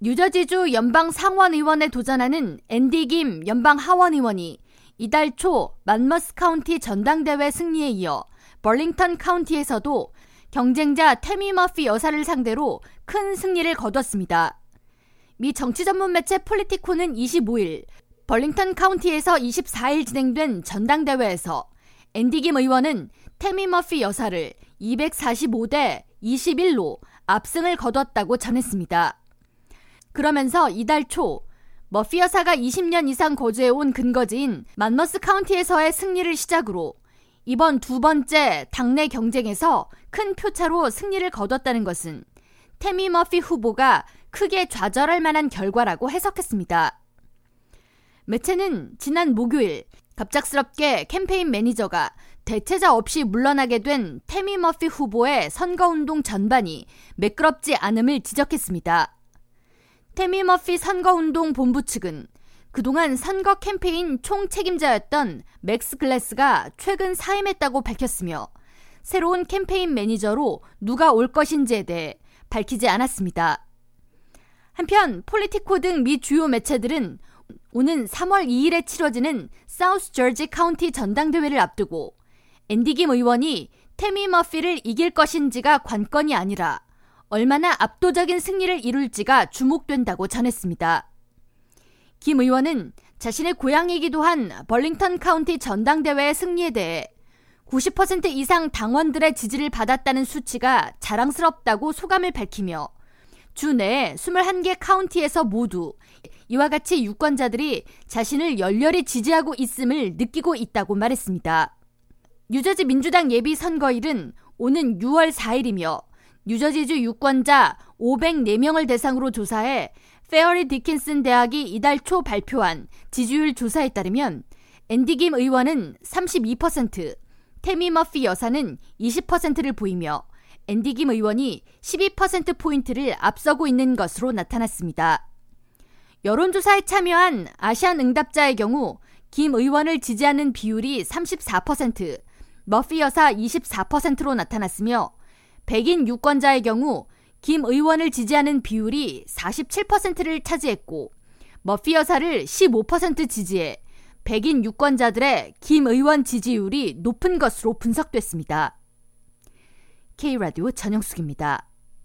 뉴저지주 연방 상원의원에 도전하는 앤디 김 연방 하원의원이 이달 초 만머스 카운티 전당대회 승리에 이어 벌링턴 카운티에서도 경쟁자 테미 머피 여사를 상대로 큰 승리를 거뒀습니다. 미 정치 전문 매체 폴리티코는 25일 벌링턴 카운티에서 24일 진행된 전당대회에서 앤디 김 의원은 테미 머피 여사를 245대 21로 압승을 거뒀다고 전했습니다. 그러면서 이달 초 머피 여사가 20년 이상 거주해온 근거지인 만머스 카운티에서의 승리를 시작으로 이번 두 번째 당내 경쟁에서 큰 표차로 승리를 거뒀다는 것은 테미 머피 후보가 크게 좌절할 만한 결과라고 해석했습니다. 매체는 지난 목요일 갑작스럽게 캠페인 매니저가 대체자 없이 물러나게 된 테미 머피 후보의 선거운동 전반이 매끄럽지 않음을 지적했습니다. 테미 머피 선거운동 본부 측은 그동안 선거 캠페인 총 책임자였던 맥스 글래스가 최근 사임했다고 밝혔으며 새로운 캠페인 매니저로 누가 올 것인지에 대해 밝히지 않았습니다. 한편 폴리티코 등 미 주요 매체들은 오는 3월 2일에 치러지는 사우스 저지 카운티 전당대회를 앞두고 앤디 김 의원이 테미 머피를 이길 것인지가 관건이 아니라 얼마나 압도적인 승리를 이룰지가 주목된다고 전했습니다. 김 의원은 자신의 고향이기도 한 벌링턴 카운티 전당대회의 승리에 대해 90% 이상 당원들의 지지를 받았다는 수치가 자랑스럽다고 소감을 밝히며 주 내에 21개 카운티에서 모두 이와 같이 유권자들이 자신을 열렬히 지지하고 있음을 느끼고 있다고 말했습니다. 뉴저지 민주당 예비 선거일은 오는 6월 4일이며 뉴저지주 유권자 504명을 대상으로 조사해 페어리 디킨슨 대학이 이달 초 발표한 지지율 조사에 따르면 앤디 김 의원은 32%, 테미 머피 여사는 20%를 보이며 앤디 김 의원이 12%포인트를 앞서고 있는 것으로 나타났습니다. 여론조사에 참여한 아시안 응답자의 경우 김 의원을 지지하는 비율이 34%, 머피 여사 24%로 나타났으며 백인 유권자의 경우 김 의원을 지지하는 비율이 47%를 차지했고 머피 여사를 15% 지지해 백인 유권자들의 김 의원 지지율이 높은 것으로 분석됐습니다. K라디오 전영숙입니다.